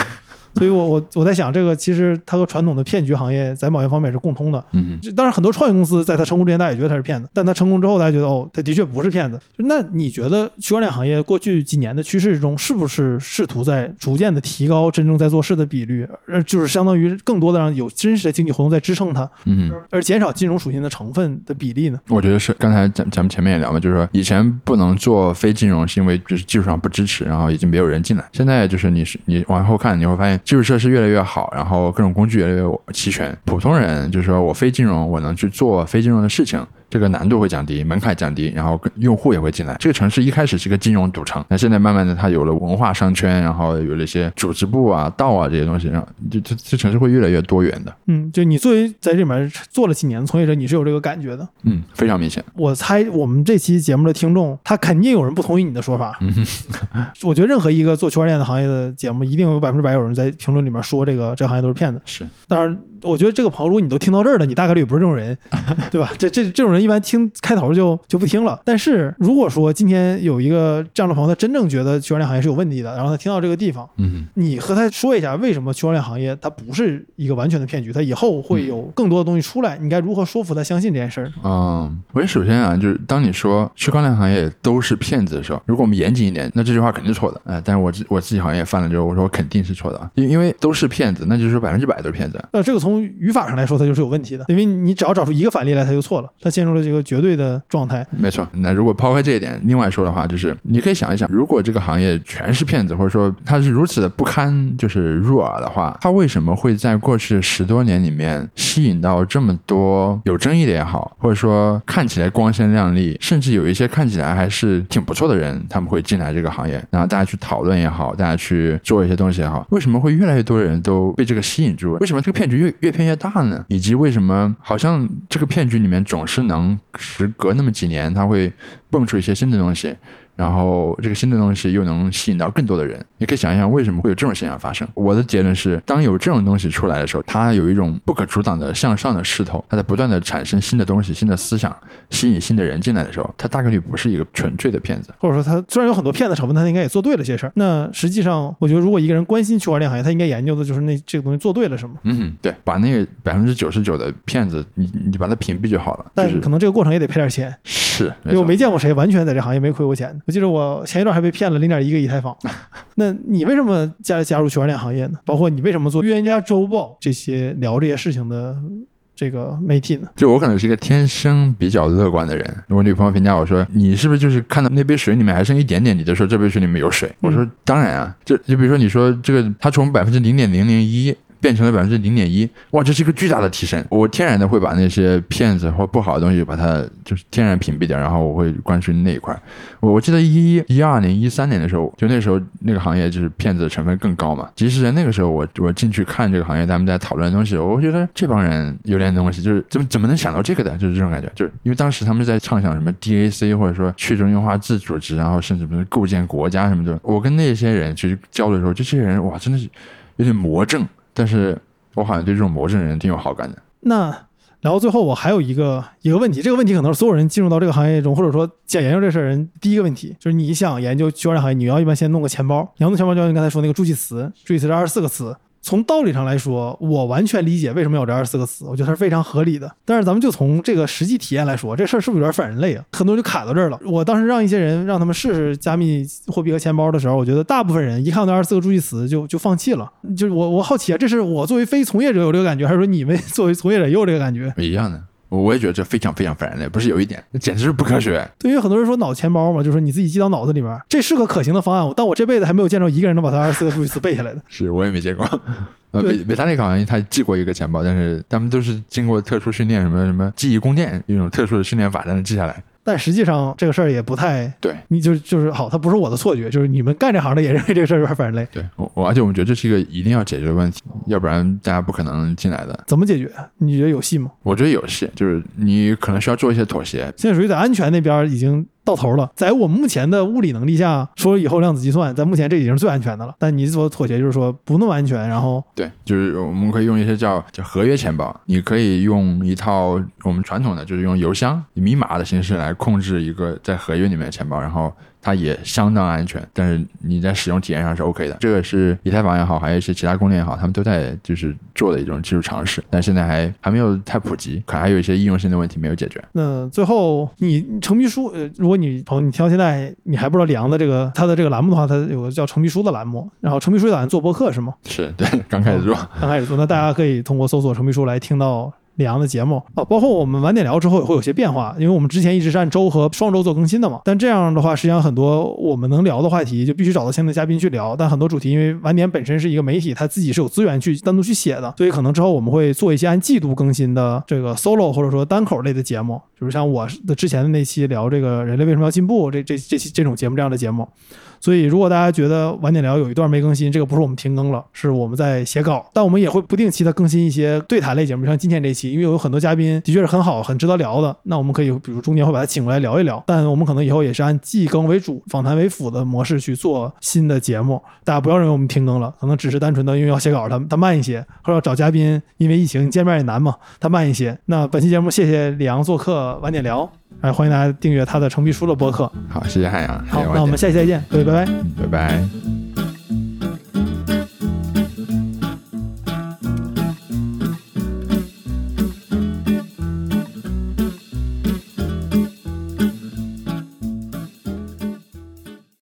所以我我我在想，这个其实它和传统的骗局行业在某些方面是共通的。嗯就当然，很多创业公司在它成功之前，大家也觉得它是骗子，但它成功之后，大家觉得哦，它的确不是骗子。那你觉得区块链行业过去几年的趋势中，是不是试图在逐渐的提高真正在做事的比率，呃就是相当于更多的让有真实的经济活动在支撑它，嗯，而减少金融属性的成分的比例呢？我觉得是。刚才咱咱们前面也聊嘛，就是说以前不能做非金融，是因为就是技术上不支持，然后已经没有人进来。现在就是你是你往后看，你会发现基础设施越来越好，然后各种工具越来越齐全。普通人就是说我非金融，我能去做非金融的事情。这个难度会降低，门槛降低，然后用户也会进来。这个城市一开始是个金融赌城，那现在慢慢的它有了文化商圈，然后有了一些组织部啊、道啊这些东西，然后这这这城市会越来越多元的。嗯，就你作为在这里面做了几年的从业者，你是有这个感觉的。嗯，非常明显。我猜我们这期节目的听众，他肯定有人不同意你的说法。嗯 我觉得任何一个做区块链的行业的节目，一定有百分之百有人在评论里面说这个这个行业都是骗子。是，当然，我觉得这个朋友，如果你都听到这儿了，你大概率也不是这种人，对吧？这这这种人一般听开头就就不听了。但是如果说今天有一个这样的朋友，他真正觉得区块链行业是有问题的，然后他听到这个地方，嗯你和他说一下为什么区块链行业它不是一个完全的骗局，它以后会有更多的东西出来，你该如何说服他相信这件事儿？嗯，我觉得首先啊，就是当你说区块链行业都是骗子的时候，如果我们严谨一点，那这句话肯定是错的。哎、但是我自我自己好像也犯了之后，我说我肯定是错的啊，因因为都是骗子，那就是说百分之百都是骗子。那这个从语法上来说，它就是有问题的，因为你只要找出一个反例来，它就错了，它陷入了这个绝对的状态。没错，那如果抛开这一点，另外说的话，就是你可以想一想，如果这个行业全是骗子，或者说它是如此的不堪就是入耳的话，它为什么会在过去十多年里面吸引到这么多有争议的也好，或者说看起来光鲜亮丽，甚至有一些看起来还是挺不错的人，他们会进来这个行业，然后大家去讨论也好，大家去做一些东西也好，为什么会越来越多人都被这个吸引住？为什么这个骗局越越骗越大呢？以及为什么好像这个骗局里面总是能能时隔那么几年，它会蹦出一些新的东西，然后这个新的东西又能吸引到更多的人。你可以想一想，为什么会有这种现象发生？我的结论是，当有这种东西出来的时候，它有一种不可阻挡的向上的势头，它在不断的产生新的东西、新的思想，吸引新的人进来的时候，它大概率不是一个纯粹的骗子。或者说，它虽然有很多骗子成分，但他应该也做对了些事儿。那实际上，我觉得如果一个人关心区块链行业，他应该研究的就是那这个东西做对了什么。嗯，对，把那个百分之九十九的骗子，你你把它屏蔽就好了。但是但可能这个过程也得赔点钱，是，因为我没见过谁完全在这行业没亏过钱的。我记得我前一段还被骗了零点一个以太坊。那你为什么加加入区块链行业呢？包括你为什么做预言家周报这些聊这些事情的这个媒体呢？就我可能是一个天生比较乐观的人。我女朋友评价我说：“你是不是就是看到那杯水里面还剩一点点，你就说这杯水里面有水？”我说：“当然啊，就就比如说你说这个，它从百分之零点零零一变成了百分之零点一，哇，这是一个巨大的提升。我天然的会把那些骗子或不好的东西把它就是天然屏蔽掉，然后我会关注那一块。我我记得一一二年、一三年的时候，就那时候那个行业就是骗子的成分更高嘛。即使在那个时候，我我进去看这个行业，他们在讨论的东西，我觉得这帮人有点东西，就是怎么怎么能想到这个的，就是这种感觉。就是因为当时他们在畅想什么 DAC 或者说去中心化自组织，然后甚至什么构建国家什么的。我跟那些人去交流的时候，这些人哇，真的是有点魔怔。但是我好像对这种魔怔人挺有好感的。那然后最后，我还有一个一个问题，这个问题可能是所有人进入到这个行业中，或者说想研究这事儿人第一个问题，就是你想研究区块链行业，你要一般先弄个钱包，你要弄钱包，就像你刚才说那个助记词，助记词是二十四个词。从道理上来说，我完全理解为什么有这二十四个词，我觉得它是非常合理的。但是咱们就从这个实际体验来说，这事儿是不是有点反人类啊？很多人就卡到这儿了。我当时让一些人让他们试试加密货币和钱包的时候，我觉得大部分人一看到二十四个助记词就就放弃了。就是我我好奇啊，这是我作为非从业者有这个感觉，还是说你们 作为从业者也有这个感觉？一样的。我也觉得这非常非常烦人类，不是有一点，那简直是不科学。对于很多人说脑钱包嘛，就是说你自己记到脑子里面，这是个可行的方案。但我这辈子还没有见着一个人能把它二十四个助记词背下来的。是我也没见过。呃，维维塔利克好像他记过一个钱包，但是他们都是经过特殊训练，什么什么记忆宫殿一种特殊的训练法才能记下来。但实际上这个事儿也不太对，你就就是好，它不是我的错觉，就是你们干这行的也认为这个事儿有点反人类。对，我而且我们觉得这是一个一定要解决的问题，要不然大家不可能进来的。怎么解决？你觉得有戏吗？我觉得有戏，就是你可能需要做一些妥协。现在属于在安全那边已经。到头了，在我目前的物理能力下，说以后量子计算，在目前这已经是最安全的了。但你所妥协就是说不那么安全，然后对，就是我们可以用一些叫叫合约钱包，你可以用一套我们传统的就是用邮箱以密码的形式来控制一个在合约里面的钱包，然后。它也相当安全，但是你在使用体验上是 OK 的。这个是以太坊也好，还有一些其他公链也好，他们都在就是做的一种技术尝试，但现在还还没有太普及，可能还有一些应用性的问题没有解决。那最后，你程秘书，呃，如果你朋友你听到现在你还不知道李阳的这个他的这个栏目的话，他有个叫程秘书的栏目，然后程秘书打算做播客是吗？是对，刚开始做，刚开始做，那大家可以通过搜索程秘书来听到。李阳的节目啊，包括我们晚点聊之后也会有些变化，因为我们之前一直是按周和双周做更新的嘛。但这样的话，实际上很多我们能聊的话题就必须找到相应的嘉宾去聊。但很多主题，因为晚点本身是一个媒体，它自己是有资源去单独去写的，所以可能之后我们会做一些按季度更新的这个 solo 或者说单口类的节目，就是像我的之前的那期聊这个人类为什么要进步这这这期这种节目这样的节目。所以，如果大家觉得晚点聊有一段没更新，这个不是我们停更了，是我们在写稿。但我们也会不定期的更新一些对谈类节目，像今天这期，因为有很多嘉宾的确是很好、很值得聊的。那我们可以，比如中间会把他请过来聊一聊。但我们可能以后也是按季更为主、访谈为辅的模式去做新的节目。大家不要认为我们停更了，可能只是单纯的因为要写稿，它它慢一些，或者找嘉宾，因为疫情见面也难嘛，它慢一些。那本期节目谢谢李阳做客晚点聊。哎，欢迎大家订阅他的成皮书的播客。好，谢谢海洋。好，那我们下期再见，各位，拜拜。拜拜。